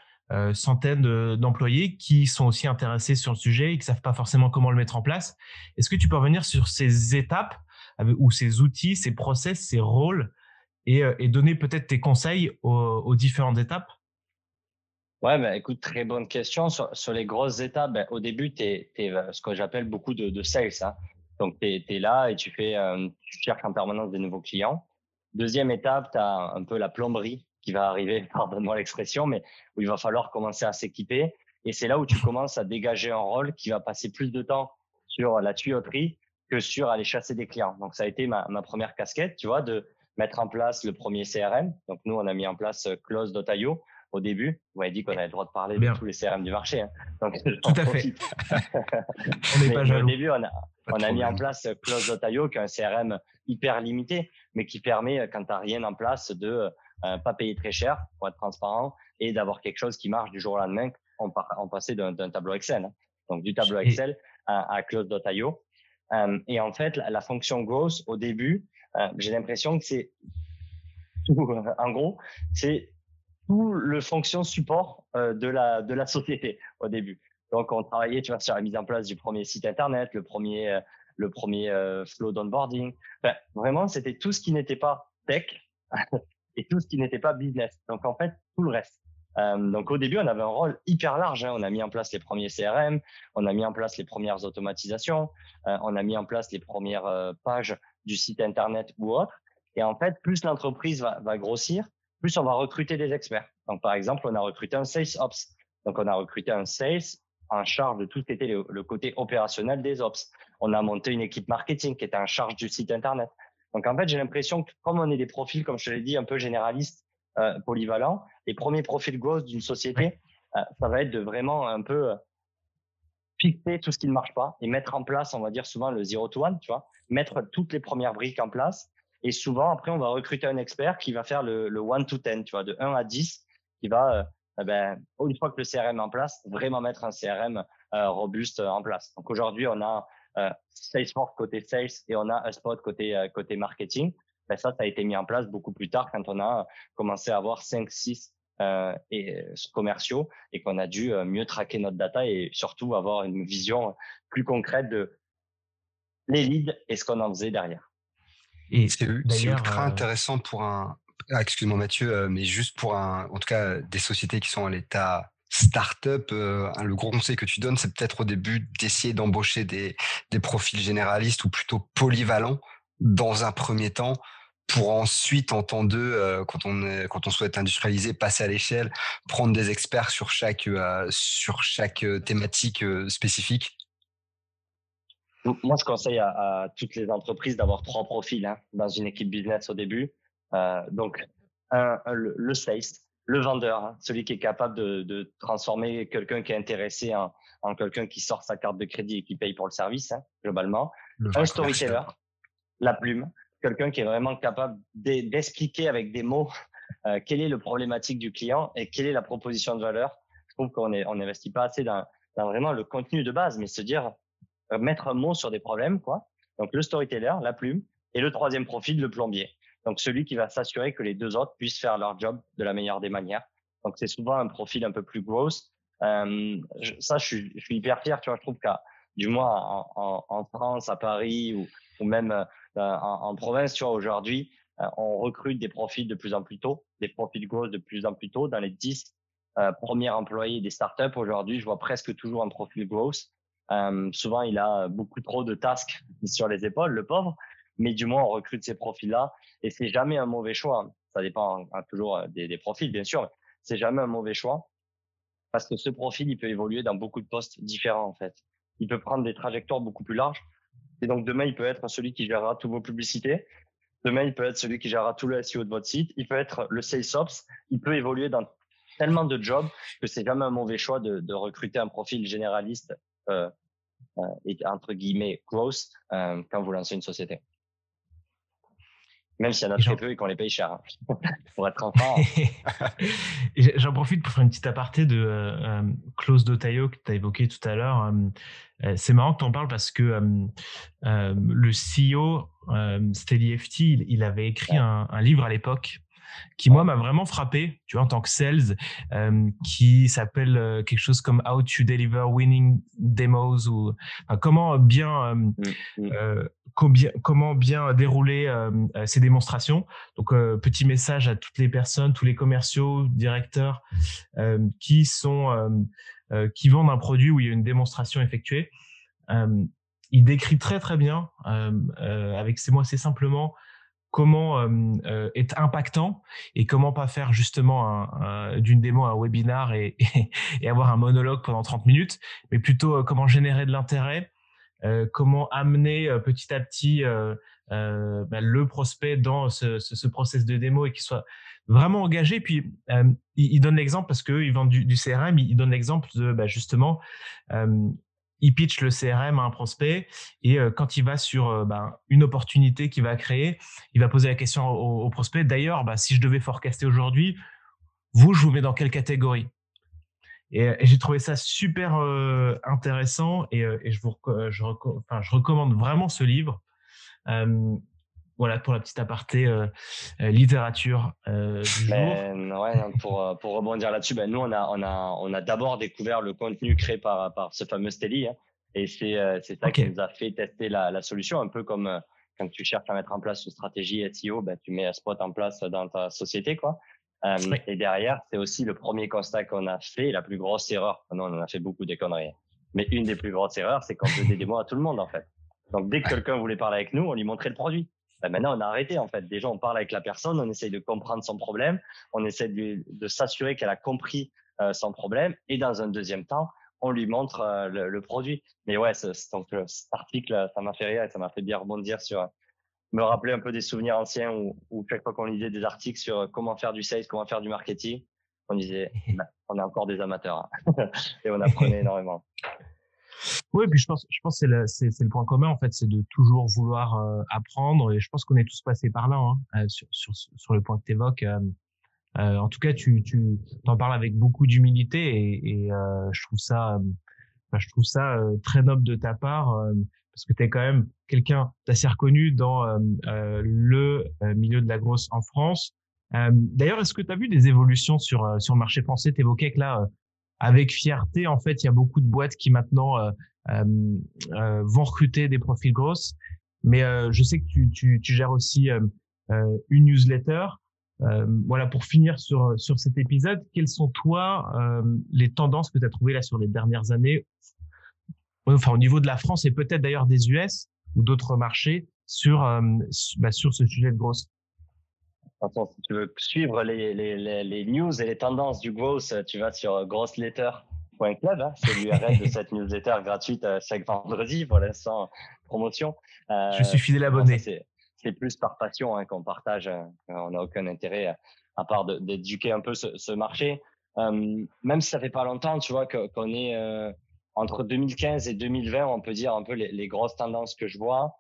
centaines d'employés qui sont aussi intéressés sur le sujet et qui savent pas forcément comment le mettre en place. Est-ce que tu peux revenir sur ces étapes ou ses outils, ses process, ses rôles et, et donner peut-être tes conseils aux, différentes étapes? Ouais, bah, écoute, très bonne question. Sur, les grosses étapes, ben, au début, tu es, ce que j'appelle beaucoup de, sales. Hein. Donc, tu es, là et tu, fais, tu cherches en permanence des nouveaux clients. Deuxième étape, tu as un peu la plomberie qui va arriver, pardonne-moi l'expression, mais où il va falloir commencer à s'équiper. Et c'est là où tu commences à dégager un rôle qui va passer plus de temps sur la tuyauterie que sur aller chasser des clients. Donc, ça a été ma, ma première casquette, tu vois, de mettre en place le premier CRM. Donc, nous, on a mis en place Close.io au début. Vous m'avez dit qu'on avait le droit de parler de tous les CRM du marché. Hein. Donc, Tout à fait. on n'est pas jaloux. Au début, on a, on a mis en place Close.io, qui est un CRM hyper limité, mais qui permet, quand tu n'as rien en place, de euh, pas payer très cher pour être transparent et d'avoir quelque chose qui marche du jour au lendemain en, en passer d'un tableau Excel. Hein. Donc du tableau Excel à, à Close.io. Euh, et en fait, la, fonction growth au début, euh, j'ai l'impression que c'est en gros, c'est tout le fonction support euh, de la de la société au début. Donc on travaillait, tu vois, sur la mise en place du premier site internet, le premier euh, le premier euh, flow d'onboarding. Vraiment, c'était tout ce qui n'était pas tech et tout ce qui n'était pas business. Donc en fait, tout le reste. Euh, donc au début, on avait un rôle hyper large. Hein. On a mis en place les premiers CRM, on a mis en place les premières automatisations, euh, on a mis en place les premières euh, pages du site internet ou autre. Et en fait, plus l'entreprise va, va, grossir, plus on va recruter des experts. Donc par exemple, on a recruté un sales ops. Donc on a recruté un sales en charge de tout ce qui était le, le côté opérationnel des ops. On a monté une équipe marketing qui était en charge du site internet. Donc en fait, j'ai l'impression que comme on est des profils, comme je te l'ai dit, un peu généralistes, euh, polyvalents, les premiers profils growth d'une société, euh, ça va être de vraiment un peu euh, fixer tout ce qui ne marche pas et mettre en place, on va dire souvent le zero to one, tu vois, mettre toutes les premières briques en place. Et souvent, après, on va recruter un expert qui va faire le, le one to ten, tu vois, de 1 à 10, qui va, eh ben, une fois que le CRM est en place, vraiment mettre un CRM robuste en place. Donc aujourd'hui, on a euh, Salesforce côté sales et on a spot côté euh, côté marketing. Ben ça, ça a été mis en place beaucoup plus tard quand on a commencé à avoir 5, 6 euh, et, commerciaux et qu'on a dû mieux traquer notre data et surtout avoir une vision plus concrète de les leads et ce qu'on en faisait derrière. Et c'est ultra intéressant pour un, ah, excuse-moi Mathieu, mais juste pour un, en tout cas des sociétés qui sont à l'état start-up, euh, le gros conseil que tu donnes, c'est peut-être au début d'essayer d'embaucher des, des profils généralistes ou plutôt polyvalents dans un premier temps pour ensuite, en temps deux, euh, quand, on quand on souhaite industrialiser, passer à l'échelle, prendre des experts sur chaque, euh, sur chaque thématique spécifique Moi, je conseille à, toutes les entreprises d'avoir trois profils hein, dans une équipe business au début. donc, un, le, le sales, le vendeur, hein, celui qui est capable de, de transformer quelqu'un qui est intéressé en, en quelqu'un qui sort sa carte de crédit et qui paye pour le service, hein, globalement. un storyteller, la plume, quelqu'un qui est vraiment capable d'expliquer avec des mots euh, quelle est le problématique du client et quelle est la proposition de valeur. Je trouve qu'on on n'investit pas assez dans, dans, vraiment le contenu de base, mais se dire euh, mettre un mot sur des problèmes, quoi. Donc le storyteller, la plume, et le troisième profil, le plombier. Donc celui qui va s'assurer que les deux autres puissent faire leur job de la meilleure des manières. Donc c'est souvent un profil un peu plus gross. Euh, ça, je suis, hyper fier. Tu vois, je trouve qu'à du moins en, France, à Paris ou, même euh, en, province, tu vois, aujourd'hui, euh, on recrute des profils de plus en plus tôt, des profils growth de plus en plus tôt. Dans les 10 euh, premiers employés des startups, aujourd'hui, je vois presque toujours un profil growth. Euh, souvent, il a beaucoup trop de tasks sur les épaules, le pauvre mais du moins on recrute ces profils-là et c'est jamais un mauvais choix. Ça dépend hein, toujours euh, des, profils, bien sûr, c'est jamais un mauvais choix parce que ce profil, il peut évoluer dans beaucoup de postes différents en fait. Il peut prendre des trajectoires beaucoup plus larges et donc demain il peut être celui qui gérera toutes vos publicités. Demain il peut être celui qui gérera tout le SEO de votre site. Il peut être le sales ops. Il peut évoluer dans tellement de jobs que c'est jamais un mauvais choix de recruter un profil généraliste euh, euh, entre guillemets growth euh, quand vous lancez une société. Même s'il y en a très peu et qu'on les paye cher, hein. pour être enfant. J'en profite pour faire une petite aparté de euh, Close Dotayo que tu as évoqué tout à l'heure. Euh, c'est marrant que tu en parles parce que le CEO, SteadyFT, il, il, avait écrit un, un, livre à l'époque qui moi m'a vraiment frappé, tu vois, en tant que sales, qui s'appelle quelque chose comme How to Deliver Winning Demos ou comment bien mmh, mmh. comment bien dérouler ces démonstrations. Donc petit message à toutes les personnes, tous les commerciaux, directeurs qui sont qui vendent un produit où il y a une démonstration effectuée il décrit très très bien, euh, euh, avec ces mots assez simplement, comment euh, être impactant et comment pas faire justement d'une démo un webinar et, avoir un monologue pendant 30 minutes, mais plutôt comment générer de l'intérêt, comment amener petit à petit bah, le prospect dans ce, ce, process de démo et qu'il soit vraiment engagé. Puis il, donne l'exemple parce qu'il vend du, du, CRM, il, donne l'exemple de bah, justement il pitch le CRM à un prospect et euh, quand il va sur euh, ben, une opportunité qu'il va créer, il va poser la question au, prospect. D'ailleurs, bah, si je devais forecaster aujourd'hui, vous, je vous mets dans quelle catégorie? Et, j'ai trouvé ça super euh, intéressant et, je, vous, je, recommande vraiment ce livre voilà pour la petite aparté euh, euh, littérature euh, du ben, Ouais, pour, pour rebondir là-dessus, ben, nous on a on a on a d'abord découvert le contenu créé par par ce fameux Steli hein, et c'est c'est ça qui nous a fait tester la, la solution un peu comme quand tu cherches à mettre en place une stratégie SEO, ben, tu mets un spot en place dans ta société quoi. Et derrière, c'est aussi le premier constat qu'on a fait, la plus grosse erreur. Non, on en a fait beaucoup des conneries. Mais une des plus grosses erreurs, c'est qu'on faisait des démos à tout le monde en fait. Donc dès que quelqu'un voulait parler avec nous, on lui montrait le produit. Ben maintenant, on a arrêté en fait. Déjà, on parle avec la personne, on essaye de comprendre son problème, on essaie de, de s'assurer qu'elle a compris euh, son problème, et dans un deuxième temps, on lui montre euh, le, produit. Mais ouais, ce, donc, euh, cet article, ça m'a fait rire et ça m'a fait bien rebondir sur me rappeler un peu des souvenirs anciens où, où chaque fois qu'on lisait des articles sur comment faire du sales, comment faire du marketing, on disait, ben, on est encore des amateurs hein. et on apprenait énormément. Oui, puis je pense, je pense c'est le, le point commun en fait, c'est de toujours vouloir euh, apprendre. Et je pense qu'on est tous passés par là hein, euh, sur, sur, sur, le point que tu évoques. Euh, euh, en tout cas, tu, tu en parles avec beaucoup d'humilité et, et je trouve ça, je trouve ça très noble de ta part parce que tu es quand même quelqu'un d'assez reconnu dans le milieu de la grosse en France. D'ailleurs, est-ce que tu as vu des évolutions sur sur le marché français? Tu évoquais que là avec fierté, en fait, il y a beaucoup de boîtes qui maintenant euh, euh, euh vont recruter des profils grosses. Mais je sais que tu, tu, gères aussi une newsletter. voilà, pour finir sur, sur cet épisode, quelles sont toi les tendances que tu as trouvées là sur les dernières années, enfin au niveau de la France et peut-être d'ailleurs des US ou d'autres marchés sur, bah, sur ce sujet de growth si tu veux suivre les, les, les, news et les tendances du growth, tu vas sur grossletter.club. Hein, c'est l'URL de cette newsletter gratuite euh, chaque vendredi pour l'instant promotion. Euh, Je suis fidèle abonné. C'est plus par passion hein, qu'on partage. Euh, on n'a aucun intérêt à part d'éduquer un peu ce, ce marché. Euh, même si ça fait pas longtemps, tu vois, qu'on est euh, entre 2015 et 2020, on peut dire un peu les, les grosses tendances que je vois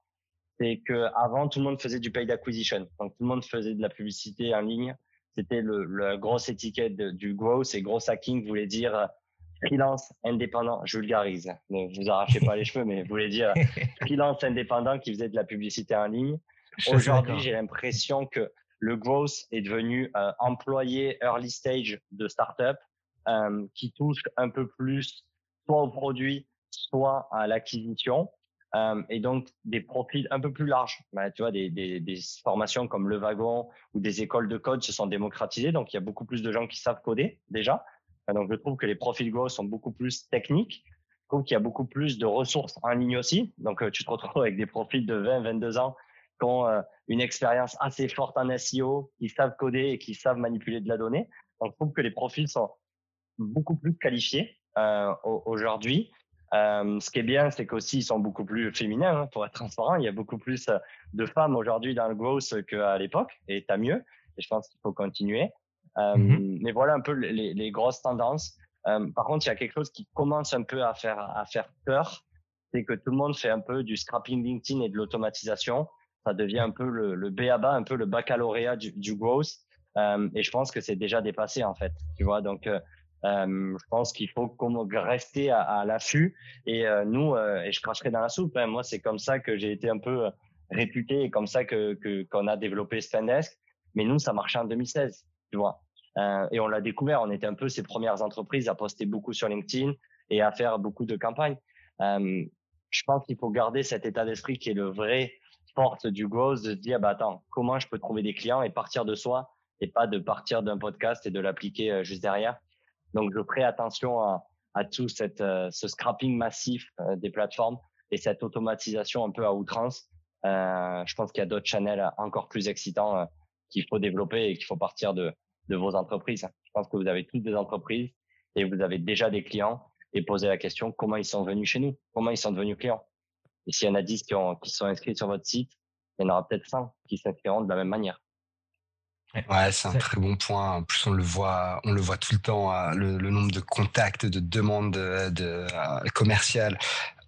c'est que avant tout le monde faisait du paid acquisition, donc tout le monde faisait de la publicité en ligne. C'était le, le grosse étiquette du growth et gros hacking voulait dire euh, freelance indépendant. Je vulgarise, ne vous arrachez pas les cheveux, mais voulait dire freelance indépendant qui faisait de la publicité en ligne. Aujourd'hui, j'ai l'impression que le growth est devenu euh, employé early stage de startup euh, qui touche un peu plus soit au produit, soit à l'acquisition. Euh, et donc des profils un peu plus larges. Bah, tu vois, des, formations comme le wagon ou des écoles de code se sont démocratisées, donc il y a beaucoup plus de gens qui savent coder déjà. Euh, donc je trouve que les profils Go sont beaucoup plus techniques. Je trouve qu'il y a beaucoup plus de ressources en ligne aussi. Donc euh, tu te retrouves avec des profils de 20, 22 ans qui ont une expérience assez forte en SEO, qui savent coder et qui savent manipuler de la donnée. Donc je trouve que les profils sont beaucoup plus qualifiés aujourd'hui. Euh, ce qui est bien, c'est qu'aussi ils sont beaucoup plus féminins, hein, pour être transparent. Il y a beaucoup plus euh, de femmes aujourd'hui dans le growth qu'à l'époque, et tant mieux. Et je pense qu'il faut continuer. Euh, mm-hmm. Mais voilà un peu les, les grosses tendances. Euh, par contre, il y a quelque chose qui commence un peu à faire à faire peur, c'est que tout le monde fait un peu du scrapping LinkedIn et de l'automatisation. Ça devient un peu le, le BABA, un peu le baccalauréat du, du growth. Et je pense que c'est déjà dépassé en fait. Tu vois, donc euh, je pense qu'il faut rester à, l'affût. Et euh, nous, euh, et je cracherai dans la soupe. Hein, moi, c'est comme ça que j'ai été un peu réputé et comme ça que qu'on a développé Spendesk. Mais nous, ça marchait en 2016, tu vois. Et on l'a découvert. On était un peu ces premières entreprises à poster beaucoup sur LinkedIn et à faire beaucoup de campagnes. Je pense qu'il faut garder cet état d'esprit qui est le vrai force du growth, de se dire, bah, attends, comment je peux trouver des clients et partir de soi et pas de partir d'un podcast et de l'appliquer juste derrière. Donc, je ferai attention à, tout euh, ce scrapping massif euh, des plateformes et cette automatisation un peu à outrance. Euh, je pense qu'il y a d'autres channels encore plus excitants qu'il faut développer et qu'il faut partir de, vos entreprises. Je pense que vous avez toutes des entreprises et vous avez déjà des clients et poser la question comment ils sont venus chez nous, comment ils sont devenus clients? Et s'il y en a 10 qui, qui sont inscrits sur votre site, il y en aura peut-être 100 qui s'inscriront de la même manière. Ouais, c'est un très bon point. En plus, on le voit, on le voit tout le temps. Hein, le, nombre de contacts, de demandes de, euh, commerciales,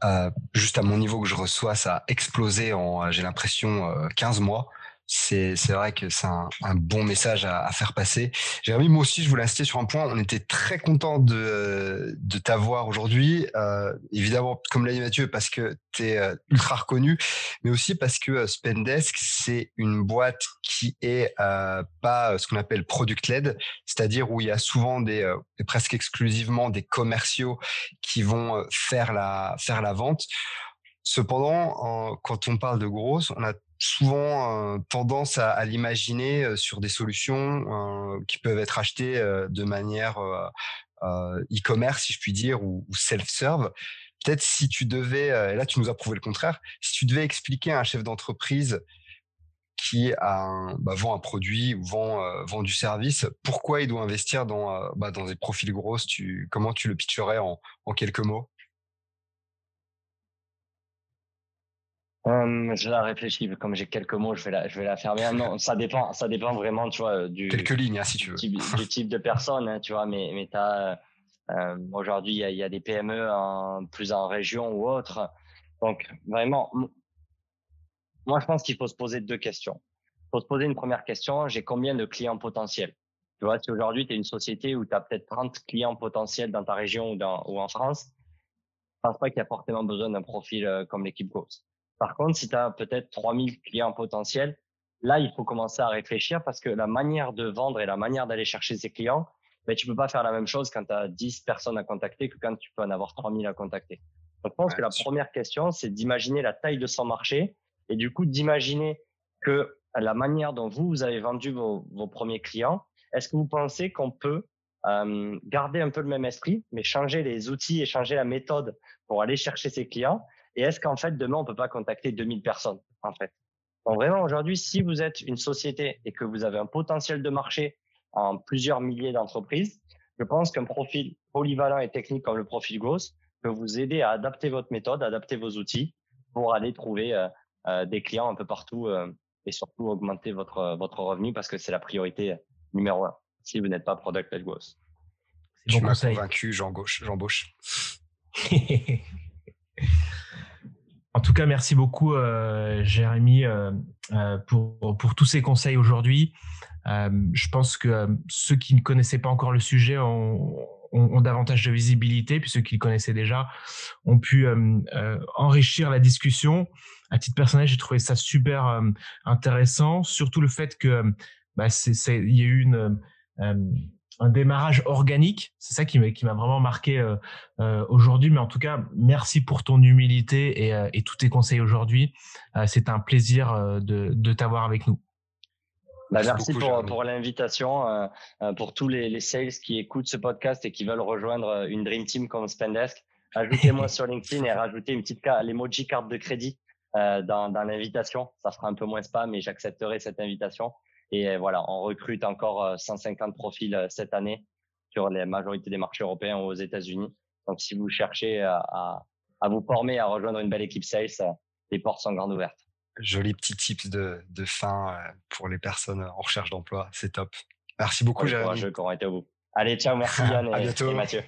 euh, juste à mon niveau que je reçois, ça a explosé en, j'ai l'impression, 15 euh, mois c'est vrai que c'est un, un, bon message à, à, faire passer. Jérémy, moi aussi, je voulais insister sur un point. On était très content de, de t'avoir aujourd'hui. Euh, évidemment, comme l'a dit Mathieu, parce que tu es euh, ultra reconnu, mais aussi parce que euh, Spendesk, c'est une boîte qui est euh, pas ce qu'on appelle product-led, c'est-à-dire où il y a souvent des, presque exclusivement des commerciaux qui vont faire la, faire la vente. Cependant, quand on parle de grosses, on a souvent tendance à, l'imaginer sur des solutions qui peuvent être achetées de manière e-commerce, si je puis dire, ou, self-serve. Peut-être si tu devais, et là tu nous as prouvé le contraire, si tu devais expliquer à un chef d'entreprise qui bah, vend un produit ou vend, du service, pourquoi il doit investir dans, bah, des profils grosses Comment tu le pitcherais en quelques mots? Euh, je la réfléchis, comme j'ai quelques mots, je vais la, je vais la faire bien. Non, ça dépend, ça dépend vraiment, tu vois, du, quelques lignes, hein, si tu veux. Type, du type de personne, hein, tu vois. Mais, mais t'as, euh, aujourd'hui, il y a, y a, des PME en, plus en région ou autre. Donc, vraiment, moi, je pense qu'il faut se poser deux questions. Il faut se poser une première question. J'ai combien de clients potentiels? Tu vois, si aujourd'hui, tu es une société où tu as peut-être 30 clients potentiels dans ta région ou, dans, ou en France, je pense pas qu'il y a forcément besoin d'un profil euh, comme l'équipe Ghost. Par contre, si tu as peut-être 3000 clients potentiels, là, il faut commencer à réfléchir parce que la manière de vendre et la manière d'aller chercher ces clients, ben, tu peux pas faire la même chose quand tu as 10 personnes à contacter que quand tu peux en avoir 3000 à contacter. Donc, je pense que la première question, c'est d'imaginer la taille de son marché et du coup, d'imaginer que la manière dont vous, vous avez vendu vos, vos premiers clients, est-ce que vous pensez qu'on peut euh, garder un peu le même esprit, mais changer les outils et changer la méthode pour aller chercher ces clients? Et est-ce qu'en fait, demain, on peut pas contacter 2000 personnes, en fait? Donc vraiment, aujourd'hui, si vous êtes une société et que vous avez un potentiel de marché en plusieurs milliers d'entreprises, je pense qu'un profil polyvalent et technique comme le profil Growth peut vous aider à adapter votre méthode, adapter vos outils pour aller trouver euh, euh, des clients un peu partout euh, et surtout augmenter votre, votre revenu parce que c'est la priorité numéro un si vous n'êtes pas product-led growth. Tu m'as convaincu, j'embauche. En tout cas, merci beaucoup, euh, Jérémy, euh, euh, pour, pour tous ces conseils aujourd'hui. je pense que ceux qui ne connaissaient pas encore le sujet ont, ont, davantage de visibilité, puis ceux qui le connaissaient déjà ont pu enrichir la discussion. À titre personnel, j'ai trouvé ça super intéressant, surtout le fait que bah, y a eu une un démarrage organique. C'est ça qui m'a vraiment marqué euh, euh, aujourd'hui. Mais en tout cas, merci pour ton humilité et, euh, tous tes conseils aujourd'hui. C'est un plaisir de, t'avoir avec nous. Bah, merci, pour, l'invitation. pour tous les, sales qui écoutent ce podcast et qui veulent rejoindre une Dream Team comme Spendesk, ajoutez-moi sur LinkedIn et rajoutez une petite l'emoji carte de crédit dans, dans l'invitation. Ça fera un peu moins spam, mais j'accepterai cette invitation. Et euh, voilà, on recrute encore 150 euh, profils euh, cette année sur la majorité des marchés européens ou aux États-Unis. Donc, si vous cherchez à, à, vous former, à rejoindre une belle équipe sales, les portes sont grandes ouvertes. Joli petit tips de, de fin pour les personnes en recherche d'emploi. C'est top. Merci beaucoup, Jérémy. Je été au bout. Allez, ciao, merci Yann et, bientôt. Mathieu.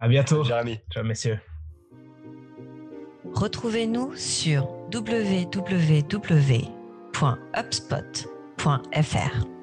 À bientôt. Jérémy. Ciao, messieurs. Retrouvez-nous sur www.upspot.com fr